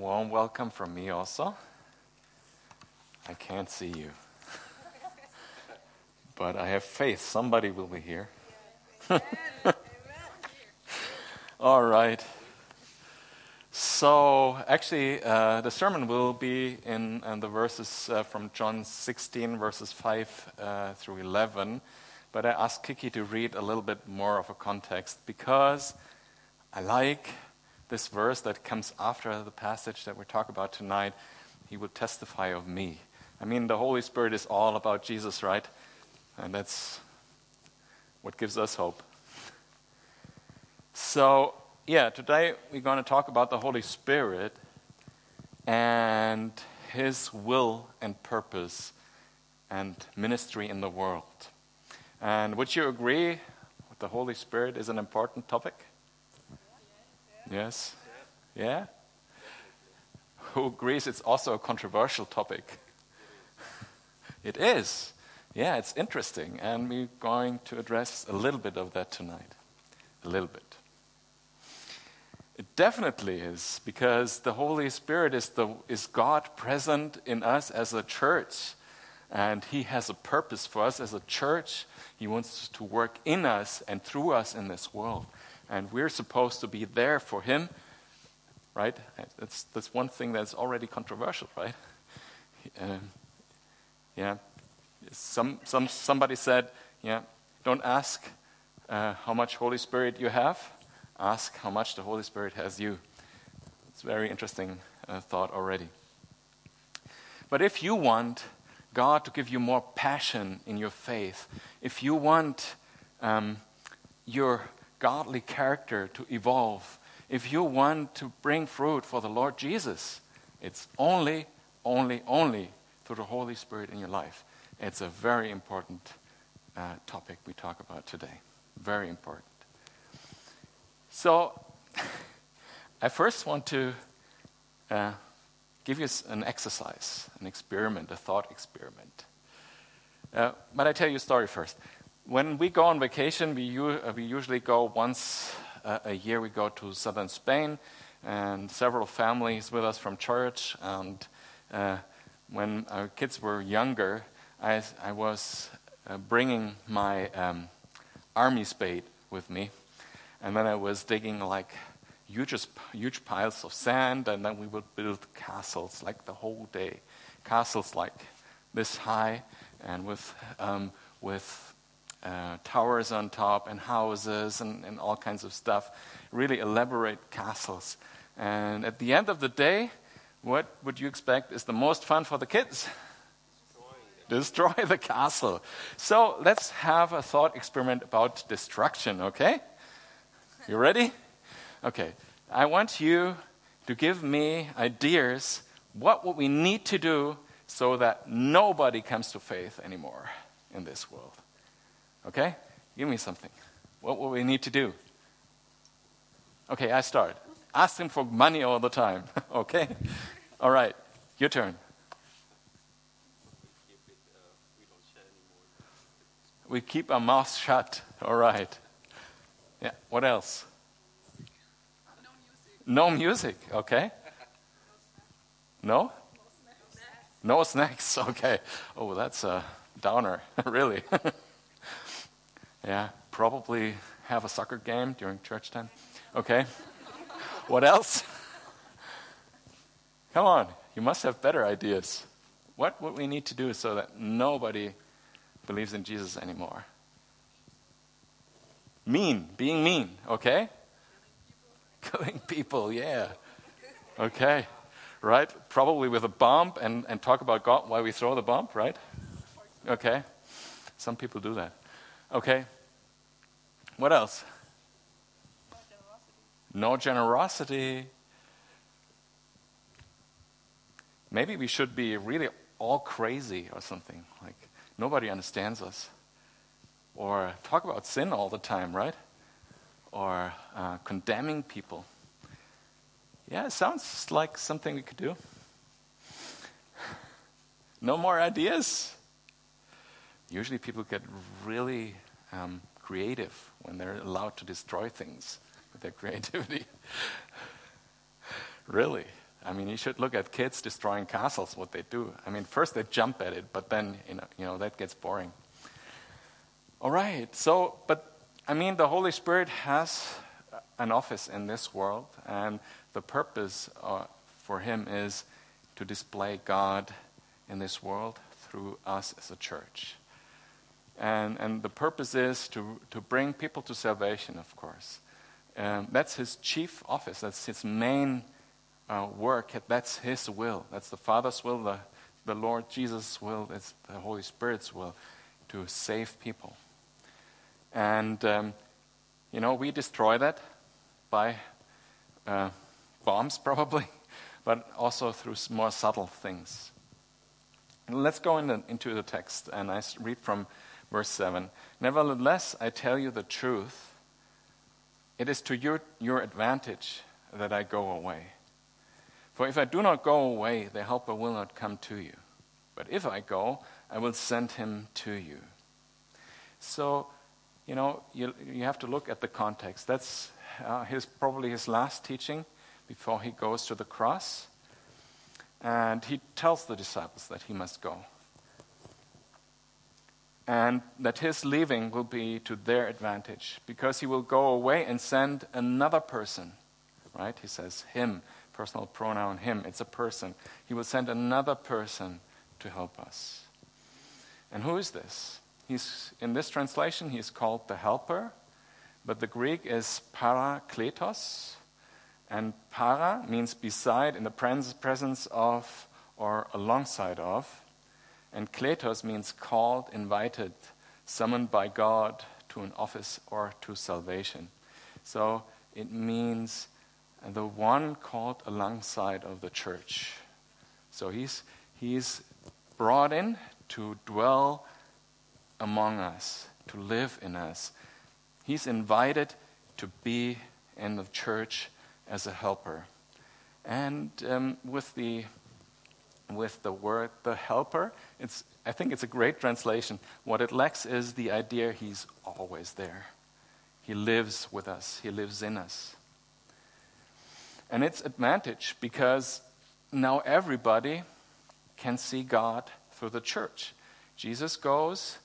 warm welcome from me also. I can't see you. but I have faith somebody will be here. All right. So, actually, uh, the sermon will be in, in the verses uh, from John 16, verses 5 uh, through 11. But I asked Kiki to read a little bit more of a context because I like this verse that comes after the passage that we talk about tonight. He will testify of me. I mean, the Holy Spirit is all about Jesus, right? And that's what gives us hope. So, yeah, today we're going to talk about the Holy Spirit and his will and purpose and ministry in the world. And would you agree the Holy Spirit is an important topic? Yes? Yeah? Oh, Who agrees it's also a controversial topic? It is. Yeah, it's interesting. And we're going to address a little bit of that tonight. A little bit. It definitely is, because the Holy Spirit is, the, is God present in us as a church. And He has a purpose for us as a church. He wants to work in us and through us in this world and we're supposed to be there for him, right? That's, that's one thing that's already controversial, right? Um, yeah. Some, some, somebody said, yeah, don't ask uh, how much Holy Spirit you have, ask how much the Holy Spirit has you. It's a very interesting uh, thought already. But if you want God to give you more passion in your faith, if you want um, your godly character to evolve, if you want to bring fruit for the Lord Jesus, it's only, only, only through the Holy Spirit in your life. It's a very important uh, topic we talk about today. Very important. So, I first want to uh, give you an exercise, an experiment, a thought experiment. Uh, but I tell you a story first when we go on vacation, we, uh, we usually go once uh, a year. We go to southern Spain, and several families with us from church. And uh, when our kids were younger, I, I was uh, bringing my um, army spade with me, and then I was digging like huge, huge piles of sand, and then we would build castles like the whole day, castles like this high, and with um, with uh, towers on top and houses and, and all kinds of stuff, really elaborate castles. And at the end of the day, what would you expect is the most fun for the kids? Destroy the castle. So let's have a thought experiment about destruction, okay? You ready? Okay. I want you to give me ideas what would we need to do so that nobody comes to faith anymore in this world. Okay? Give me something. What will we need to do? Okay, I start. Ask him for money all the time. okay? All right, your turn. We keep our mouths shut. All right. Yeah, what else? No music. No music, okay. No? No snacks, okay. Oh, that's a downer, really. Yeah, probably have a soccer game during church time. Okay. what else? Come on, you must have better ideas. What what we need to do so that nobody believes in Jesus anymore? Mean, being mean, okay? Killing people, yeah. Okay. Right? Probably with a bomb and, and talk about God while we throw the bomb, right? Okay. Some people do that. Okay. What else? No generosity. No generosity. Maybe we should be really all crazy or something. Like nobody understands us. Or talk about sin all the time, right? Or uh, condemning people. Yeah, it sounds like something we could do. No more ideas? Usually people get really um, creative when they're allowed to destroy things with their creativity. really, I mean, you should look at kids destroying castles, what they do. I mean, first they jump at it, but then, you know, you know that gets boring. All right, so, but I mean, the Holy Spirit has an office in this world, and the purpose uh, for him is to display God in this world through us as a church. And, and the purpose is to, to bring people to salvation, of course. Um, that's his chief office, that's his main uh, work. That's his will. That's the Father's will, the, the Lord Jesus' will, it's the Holy Spirit's will to save people. And, um, you know, we destroy that by uh, bombs, probably, but also through more subtle things. Let's go in the, into the text, and I read from verse 7. Nevertheless, I tell you the truth. It is to your, your advantage that I go away. For if I do not go away, the Helper will not come to you. But if I go, I will send him to you. So, you know, you, you have to look at the context. That's uh, his, probably his last teaching before he goes to the cross. And he tells the disciples that he must go. And that his leaving will be to their advantage because he will go away and send another person. Right? He says, him, personal pronoun him. It's a person. He will send another person to help us. And who is this? He's, in this translation, he's called the helper, but the Greek is parakletos, and para means beside, in the presence of, or alongside of. And kletos means called, invited, summoned by God to an office or to salvation. So it means the one called alongside of the church. So he's, he's brought in to dwell among us, to live in us. He's invited to be in the church as a helper. And um, with the with the word the helper, it's I think it's a great translation. What it lacks is the idea he's always there. He lives with us. He lives in us. And it's advantage because now everybody can see God through the church. Jesus goes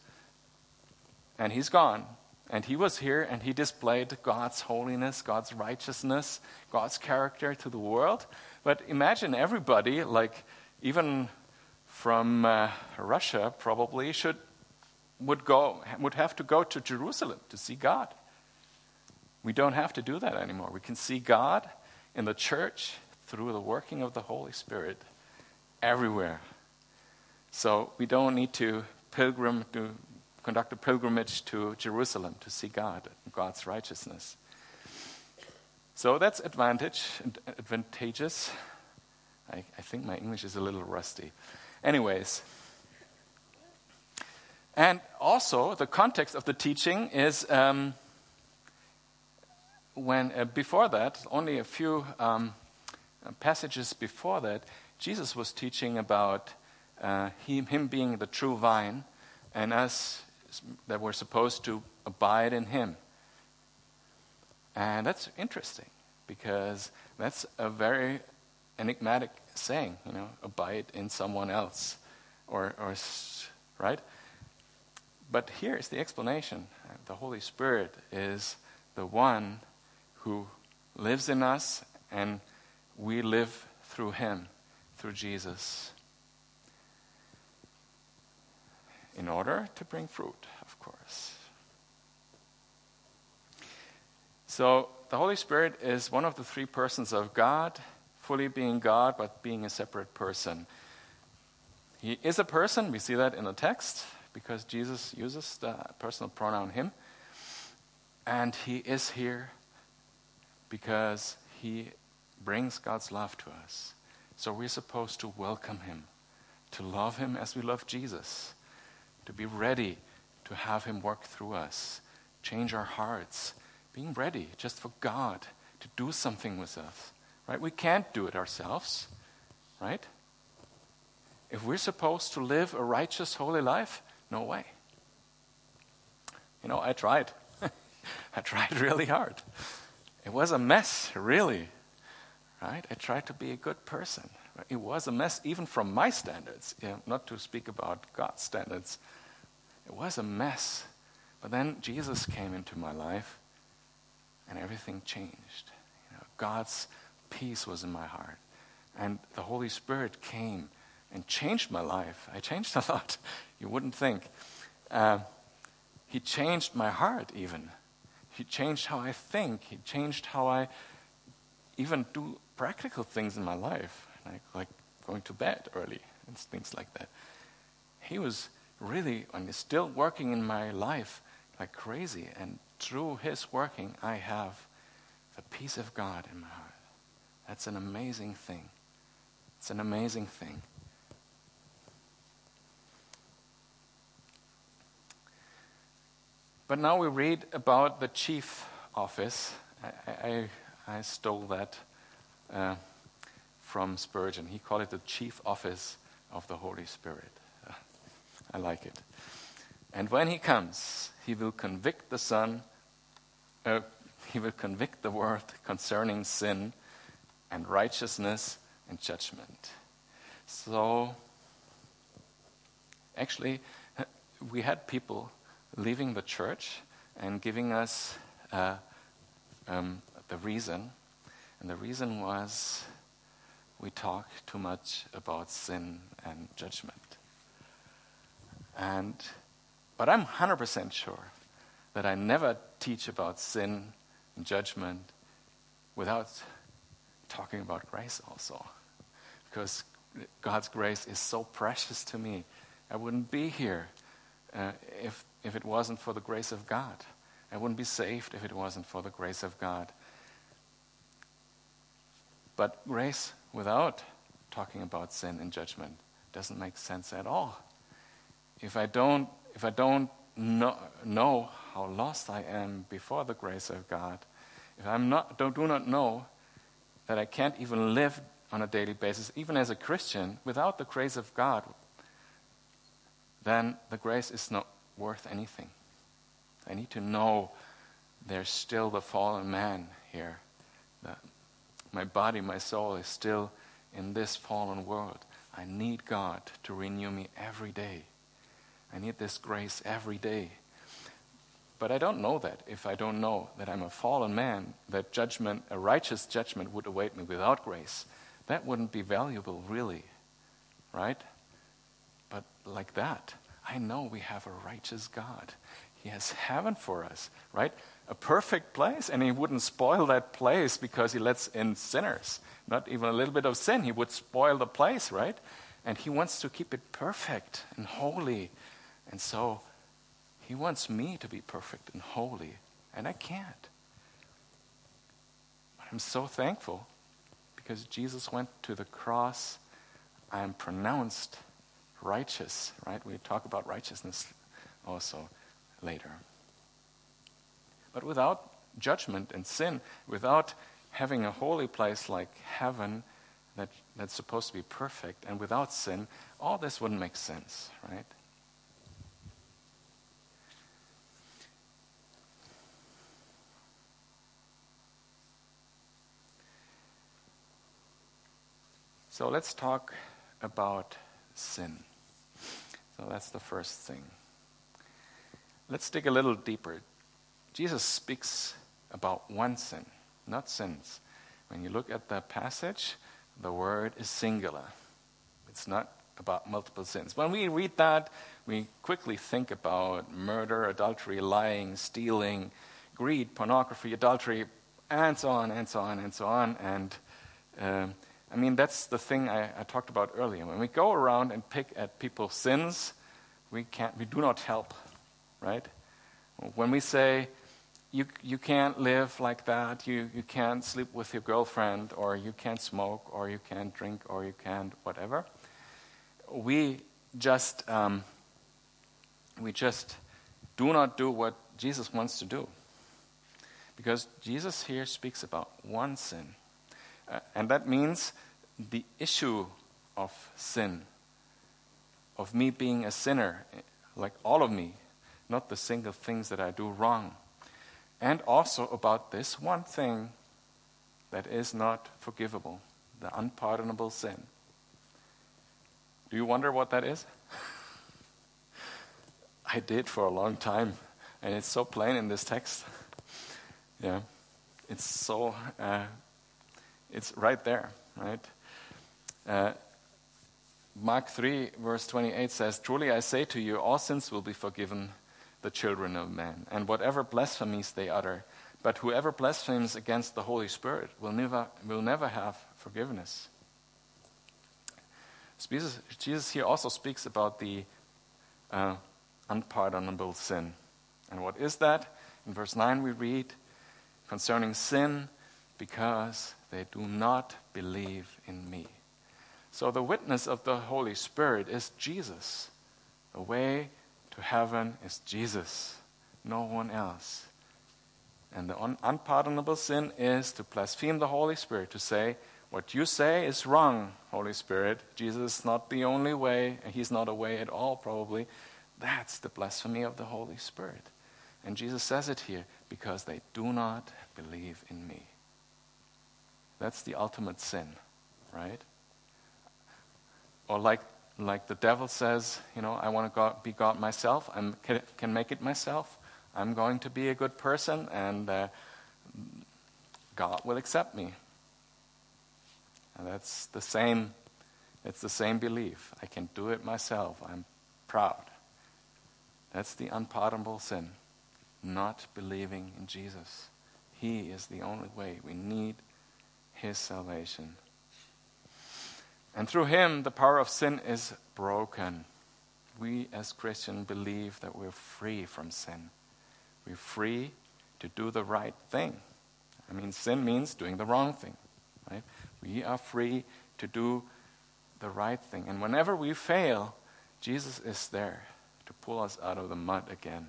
and he's gone. And he was here and he displayed God's holiness, God's righteousness, God's character to the world. But imagine everybody, like even from uh, Russia, probably should would go would have to go to Jerusalem to see God. We don't have to do that anymore. We can see God in the church through the working of the Holy Spirit everywhere. So we don't need to pilgrim to conduct a pilgrimage to Jerusalem to see God God's righteousness. So that's advantage, advantageous. I, I think my English is a little rusty. Anyways, and also the context of the teaching is um, when uh, before that, only a few um, passages before that, Jesus was teaching about uh, him, him being the true vine and us that we're supposed to abide in Him. And that's interesting because that's a very enigmatic saying, you know, abide in someone else. Or, or right? But here's the explanation the Holy Spirit is the one who lives in us, and we live through Him, through Jesus. in order to bring fruit, of course. So, the Holy Spirit is one of the three persons of God, fully being God, but being a separate person. He is a person, we see that in the text, because Jesus uses the personal pronoun him. And he is here because he brings God's love to us. So we're supposed to welcome him, to love him as we love Jesus to be ready to have Him work through us, change our hearts, being ready just for God to do something with us. Right? We can't do it ourselves, right? If we're supposed to live a righteous, holy life, no way. You know, I tried. I tried really hard. It was a mess, really. right? I tried to be a good person. It was a mess, even from my standards, you know, not to speak about God's standards. It was a mess. But then Jesus came into my life and everything changed. You know, God's peace was in my heart. And the Holy Spirit came and changed my life. I changed a lot, you wouldn't think. Uh, he changed my heart, even. He changed how I think. He changed how I even do practical things in my life, like, like going to bed early and things like that. He was really, and is still working in my life like crazy. And through his working, I have the peace of God in my heart. That's an amazing thing. It's an amazing thing. But now we read about the chief office. I, I, I stole that uh, from Spurgeon. He called it the chief office of the Holy Spirit. I like it. And when he comes, he will convict the Son, uh, he will convict the world concerning sin and righteousness and judgment. So, actually, we had people leaving the church and giving us uh, um, the reason. And the reason was we talk too much about sin and judgment. And, but I'm 100% sure that I never teach about sin and judgment without talking about grace also. Because God's grace is so precious to me. I wouldn't be here uh, if, if it wasn't for the grace of God. I wouldn't be saved if it wasn't for the grace of God. But grace without talking about sin and judgment doesn't make sense at all. If I don't, if I don't know, know how lost I am before the grace of God, if I not, do not know that I can't even live on a daily basis, even as a Christian, without the grace of God, then the grace is not worth anything. I need to know there's still the fallen man here. That my body, my soul is still in this fallen world. I need God to renew me every day. I need this grace every day. But I don't know that if I don't know that I'm a fallen man, that judgment, a righteous judgment, would await me without grace. That wouldn't be valuable, really. Right? But like that, I know we have a righteous God. He has heaven for us, right? A perfect place, and He wouldn't spoil that place because He lets in sinners. Not even a little bit of sin, He would spoil the place, right? And He wants to keep it perfect and holy. And so He wants me to be perfect and holy, and I can't. But I'm so thankful because Jesus went to the cross. I am pronounced righteous, right? We talk about righteousness also later. But without judgment and sin, without having a holy place like heaven that, that's supposed to be perfect, and without sin, all this wouldn't make sense, right? So let's talk about sin. So that's the first thing. Let's dig a little deeper. Jesus speaks about one sin, not sins. When you look at the passage, the word is singular. It's not about multiple sins. When we read that, we quickly think about murder, adultery, lying, stealing, greed, pornography, adultery, and so on, and so on, and so on. And um, I mean, that's the thing I, I, talked about earlier. When we go around and pick at people's sins, we, can't, we do not help, right? When we say, you, you can't live like that, you, you can't sleep with your girlfriend, or you can't smoke, or you can't drink, or you can't whatever, we just, um, we just do not do what Jesus wants to do. Because Jesus here speaks about one sin. Uh, and that means the issue of sin, of me being a sinner, like all of me, not the single things that I do wrong. And also about this one thing that is not forgivable, the unpardonable sin. Do you wonder what that is? I did for a long time, and it's so plain in this text. Yeah, it's so, uh, it's right there, right? Uh, Mark 3, verse 28 says, Truly I say to you, all sins will be forgiven the children of men, and whatever blasphemies they utter. But whoever blasphemes against the Holy Spirit will never, will never have forgiveness. Jesus, Jesus here also speaks about the uh, unpardonable sin. And what is that? In verse 9, we read concerning sin, because they do not believe in me. So the witness of the Holy Spirit is Jesus. The way to heaven is Jesus, no one else. And the un- unpardonable sin is to blaspheme the Holy Spirit, to say, What you say is wrong, Holy Spirit. Jesus is not the only way, and He's not a way at all, probably. That's the blasphemy of the Holy Spirit. And Jesus says it here because they do not believe in me. That's the ultimate sin, right? Or like, like the devil says, you know, I want to be God myself, I can, can make it myself. I'm going to be a good person, and uh, God will accept me. And that's the same. It's the same belief. I can do it myself. I'm proud. That's the unpardonable sin, not believing in Jesus. He is the only way. We need His salvation. And through Him, the power of sin is broken. We as Christians believe that we're free from sin. We're free to do the right thing. I mean, sin means doing the wrong thing, right? We are free to do the right thing. And whenever we fail, Jesus is there to pull us out of the mud again.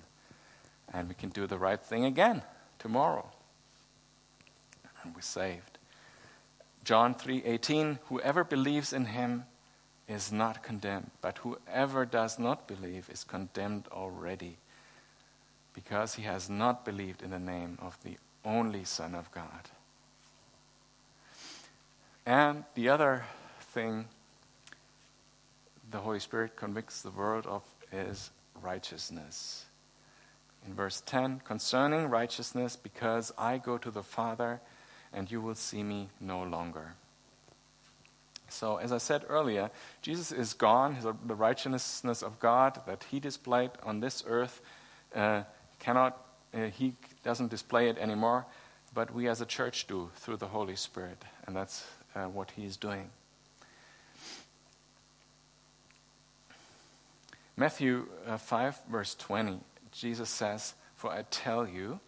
And we can do the right thing again tomorrow. And we're saved. John 3:18 Whoever believes in him is not condemned, but whoever does not believe is condemned already because he has not believed in the name of the only Son of God. And the other thing the Holy Spirit convicts the world of is righteousness. In verse 10, concerning righteousness, because I go to the Father and you will see me no longer. So, as I said earlier, Jesus is gone. The righteousness of God that he displayed on this earth uh, cannot, uh, he doesn't display it anymore, but we as a church do through the Holy Spirit, and that's uh, what he is doing. Matthew uh, 5, verse 20, Jesus says, For I tell you,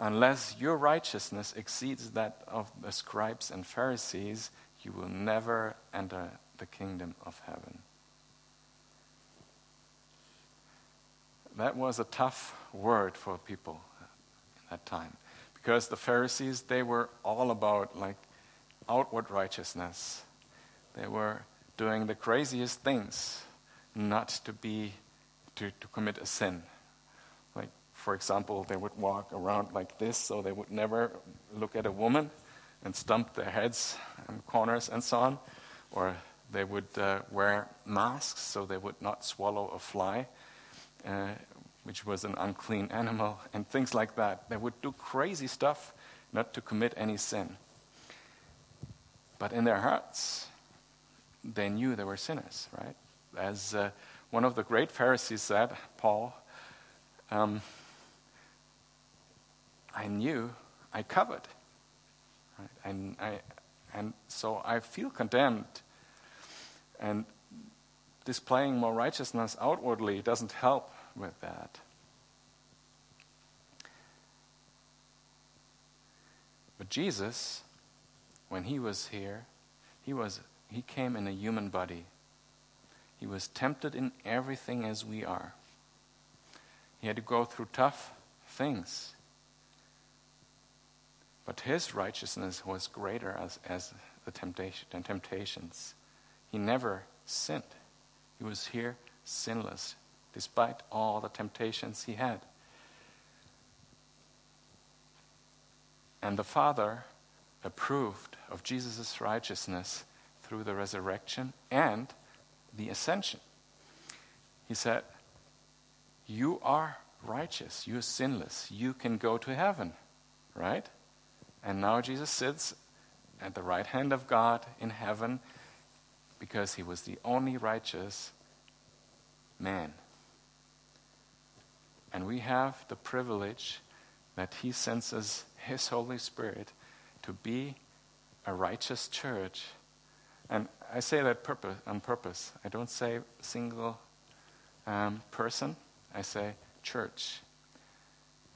unless your righteousness exceeds that of the scribes and Pharisees, you will never enter the kingdom of heaven. That was a tough word for people in that time because the Pharisees, they were all about like outward righteousness. They were doing the craziest things not to be to, to commit a sin. Like for example, they would walk around like this, so they would never look at a woman and stump their heads and corners and so on. Or they would uh, wear masks so they would not swallow a fly, uh, which was an unclean animal, and things like that. They would do crazy stuff not to commit any sin. But in their hearts, they knew they were sinners, right? As uh, one of the great Pharisees said, Paul, um, I knew I covered. Right? And, I, and so I feel condemned. And displaying more righteousness outwardly doesn't help with that. But Jesus, when he was here, he, was, he came in a human body. He was tempted in everything as we are. He had to go through tough things. But his righteousness was greater as, as the temptation, temptations. He never sinned. He was here sinless, despite all the temptations he had. And the Father approved of Jesus' righteousness through the resurrection and the ascension. He said, You are righteous, you're sinless, you can go to heaven, right? And now Jesus sits at the right hand of God in heaven because he was the only righteous man. And we have the privilege that he sends us his Holy Spirit to be a righteous church. And I say that purpose, on purpose. I don't say single um, person, I say church.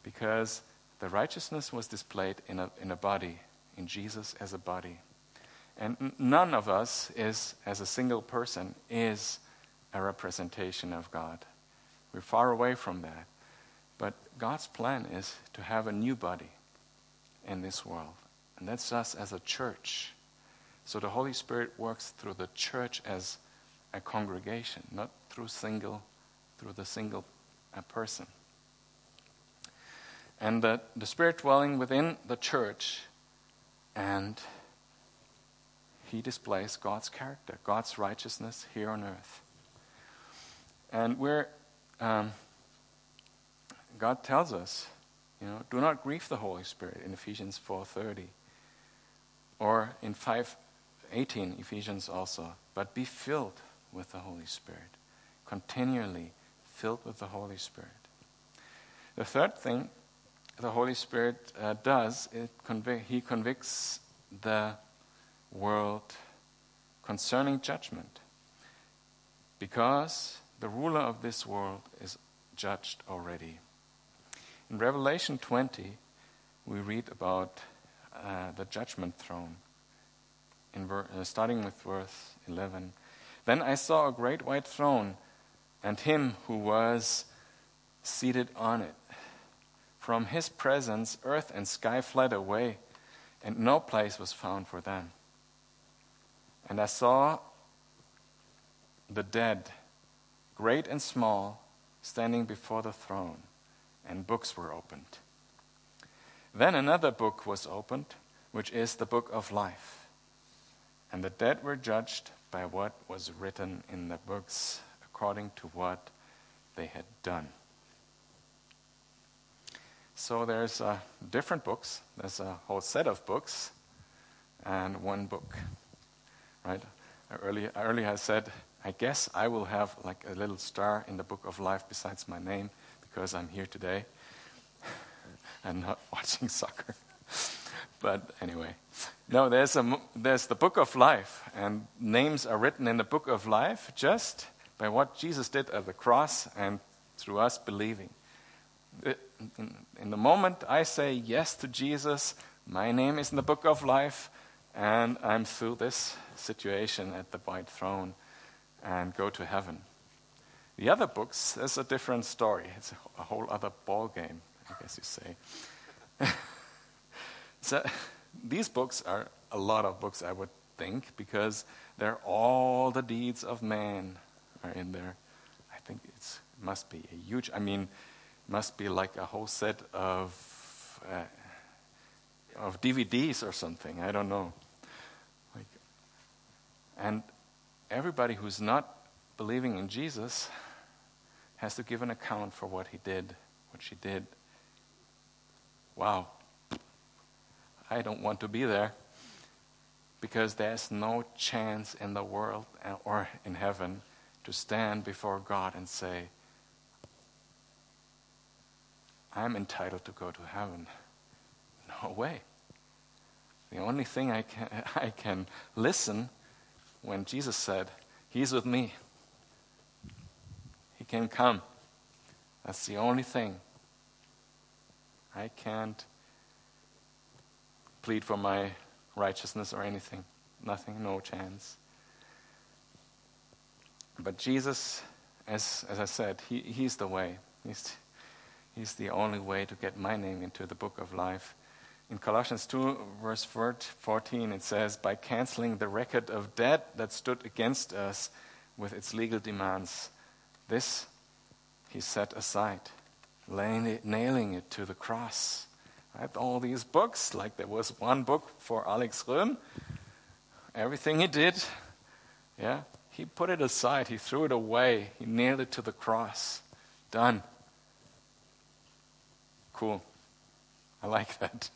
Because the righteousness was displayed in a, in a body, in Jesus as a body. And none of us is, as a single person, is a representation of God. We're far away from that. But God's plan is to have a new body in this world. And that's us as a church. So the Holy Spirit works through the church as a congregation, not through single, through the single uh, person. And the, the Spirit dwelling within the church, and He displays God's character, God's righteousness here on earth. And we're, um, God tells us, you know, do not grieve the Holy Spirit in Ephesians 4:30, or in 5:18 Ephesians also, but be filled with the Holy Spirit, continually filled with the Holy Spirit. The third thing the Holy Spirit uh, does, it convic- he convicts the world concerning judgment. Because the ruler of this world is judged already. In Revelation 20, we read about uh, the judgment throne, ver- uh, starting with verse 11. Then I saw a great white throne, and him who was seated on it. From his presence, earth and sky fled away, and no place was found for them. And I saw the dead, great and small, standing before the throne, and books were opened. Then another book was opened, which is the book of life. And the dead were judged by what was written in the books according to what they had done. So there's uh, different books. There's a whole set of books, and one book, right? Earlier, earlier I said, I guess I will have like a little star in the book of life besides my name because I'm here today and not watching soccer. but anyway, no, there's a there's the book of life, and names are written in the book of life just by what Jesus did at the cross and through us believing. In, in the moment I say yes to Jesus, my name is in the book of life, and I'm through this situation at the white throne and go to heaven. The other books is a different story. It's a whole other ball game, I guess you say. so these books are a lot of books, I would think, because they're all the deeds of man are in there. I think it must be a huge. I mean, must be like a whole set of uh, of DVDs or something. I don't know. Like, and everybody who's not believing in Jesus has to give an account for what he did, what she did. Wow. I don't want to be there because there's no chance in the world or in heaven to stand before God and say, I'm entitled to go to heaven. No way. The only thing I can, I can listen when Jesus said, He's with me. He can come. That's the only thing. I can't plead for my righteousness or anything. Nothing, no chance. But Jesus, as, as I said, he, He's the way. He's, he's the only way to get my name into the book of life. In Colossians 2, verse 14, it says, By canceling the record of debt that stood against us with its legal demands, this he set aside, it, nailing it to the cross. Right? All these books, like there was one book for Alex Röhm, everything he did, yeah, he put it aside, he threw it away, he nailed it to the cross. Done. Cool. I like that.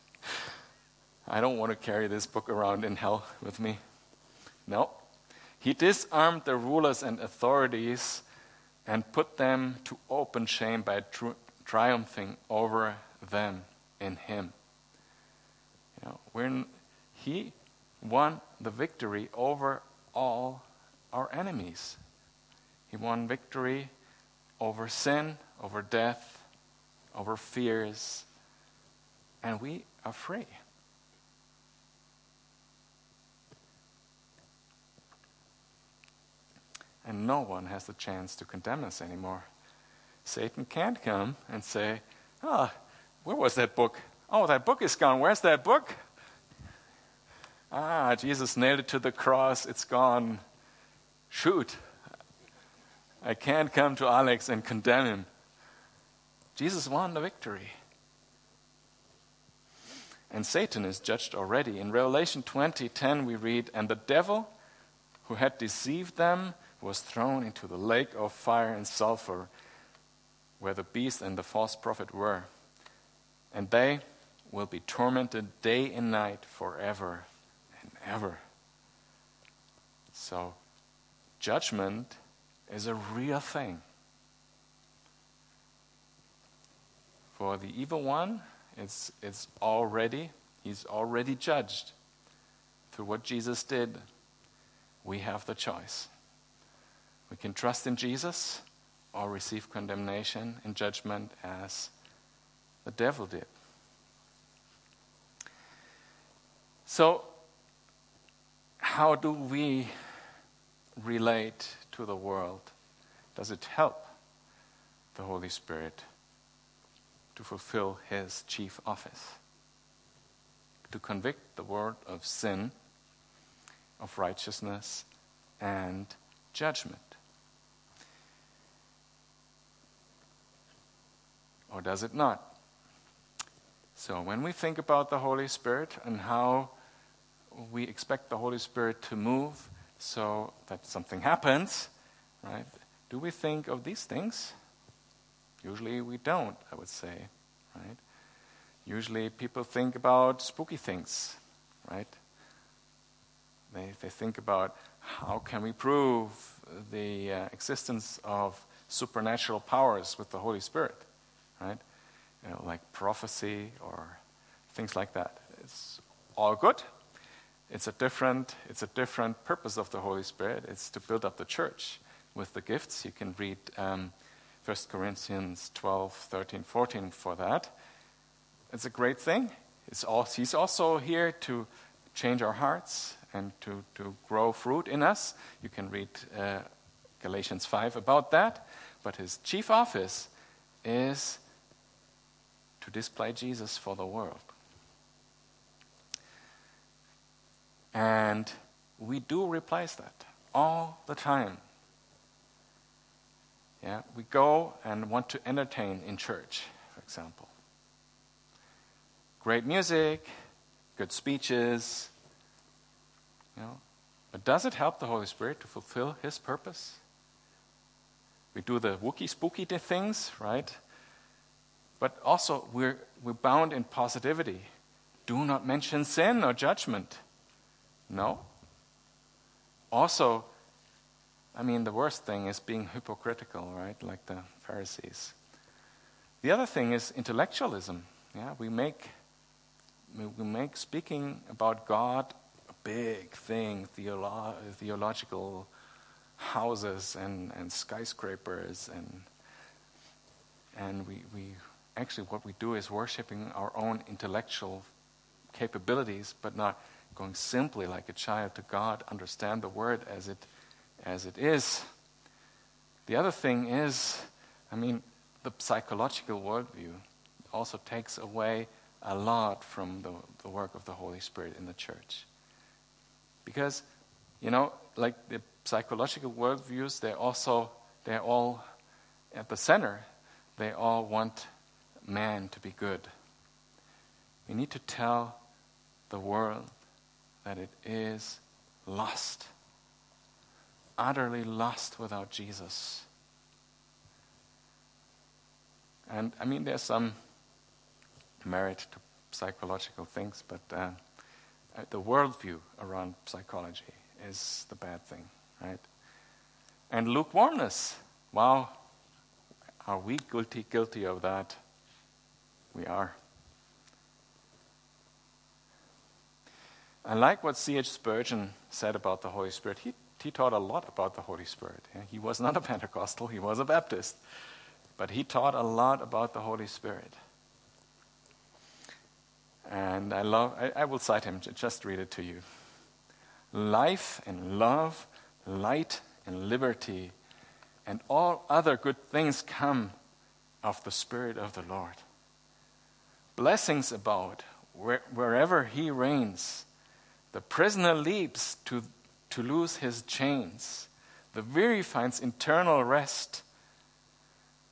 I don't want to carry this book around in hell with me. No. He disarmed the rulers and authorities and put them to open shame by tri- triumphing over them in Him. You know, when He won the victory over all our enemies, He won victory over sin, over death, over fears, and we are free. And no one has the chance to condemn us anymore. Satan can't come and say, Ah, oh, where was that book? Oh, that book is gone. Where's that book? Ah, Jesus nailed it to the cross. It's gone. Shoot. I can't come to Alex and condemn him. Jesus won the victory. And Satan is judged already. In Revelation 20:10 we read, "And the devil who had deceived them was thrown into the lake of fire and sulfur, where the beast and the false prophet were. And they will be tormented day and night forever and ever." So, judgment is a real thing. For the evil one, it's, it's already, he's already judged. Through what Jesus did, we have the choice. We can trust in Jesus or receive condemnation and judgment as the devil did. So, how do we relate to the world? Does it help the Holy Spirit to fulfill his chief office? To convict the world of sin, of righteousness, and judgment. Or does it not? So, when we think about the Holy Spirit and how we expect the Holy Spirit to move, so that something happens, right? Do we think of these things? Usually we don't, I would say, right? Usually people think about spooky things, right? They, they think about how can we prove the uh, existence of supernatural powers with the Holy Spirit, right? You know, like prophecy or things like that. It's all good, it's a different, it's a different purpose of the Holy Spirit. It's to build up the church with the gifts. You can read um, 1 Corinthians 12, 13, 14 for that. It's a great thing. Also, he's also here to change our hearts and to, to grow fruit in us. You can read uh, Galatians 5 about that. But his chief office is to display Jesus for the world. And we do replace that all the time. Yeah, we go and want to entertain in church, for example. Great music, good speeches, you know. But does it help the Holy Spirit to fulfill His purpose? We do the wookie spooky things, right? But also, we're, we're bound in positivity. Do not mention sin or judgment. No. Also, I mean, the worst thing is being hypocritical, right? Like the Pharisees. The other thing is intellectualism. Yeah, we make, we make speaking about God a big thing, theolo- theological houses and, and skyscrapers, and, and we, we actually, what we do is worshiping our own intellectual capabilities, but not going simply like a child to God, understand the word as it, as it is. The other thing is, I mean, the psychological worldview also takes away a lot from the, the work of the Holy Spirit in the church. Because, you know, like the psychological worldviews, they also, they're all at the center, they all want man to be good. We need to tell the world that it is lost, utterly lost without Jesus. And I mean, there's some merit to psychological things, but uh, uh, the worldview around psychology is the bad thing, right? And lukewarmness. Wow, are we guilty guilty of that? We are. I like what C.H. Spurgeon said about the Holy Spirit. He, he taught a lot about the Holy Spirit. He was not a Pentecostal, he was a Baptist. But he taught a lot about the Holy Spirit. And I love, I, I will cite him, just read it to you. Life and love, light and liberty, and all other good things come of the Spirit of the Lord. Blessings about where, wherever he reigns. The prisoner leaps to, to loose his chains. The weary finds internal rest.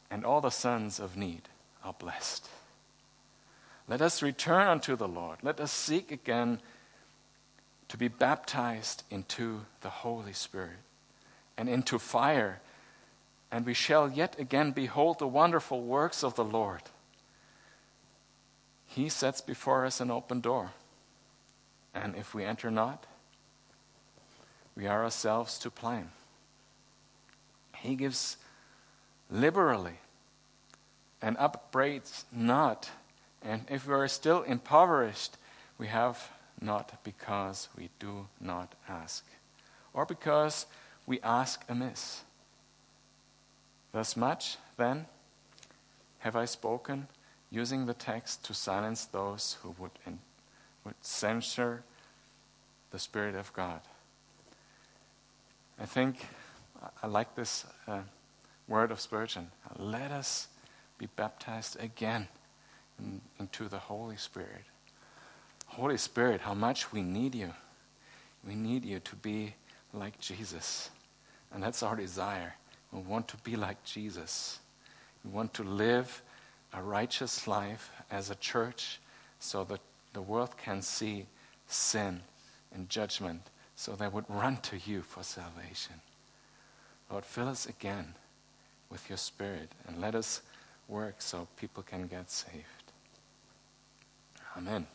And all the sons of need are blessed. Let us return unto the Lord. Let us seek again to be baptized into the Holy Spirit and into fire, and we shall yet again behold the wonderful works of the Lord. He sets before us an open door, and if we enter not, we are ourselves to blame. He gives liberally and upbraids not and if we are still impoverished, we have not because we do not ask, or because we ask amiss. Thus much, then, have I spoken, using the text to silence those who would, in, would censure the Spirit of God. I think I like this uh, word of Spurgeon. Let us be baptized again in, into the Holy Spirit. Holy Spirit, how much we need you. We need you to be like Jesus. And that's our desire. We want to be like Jesus. We want to live a righteous life as a church so that the world can see sin and judgment so they would run to you for salvation. Lord, fill us again with your Spirit and let us work so people can get saved. Amen.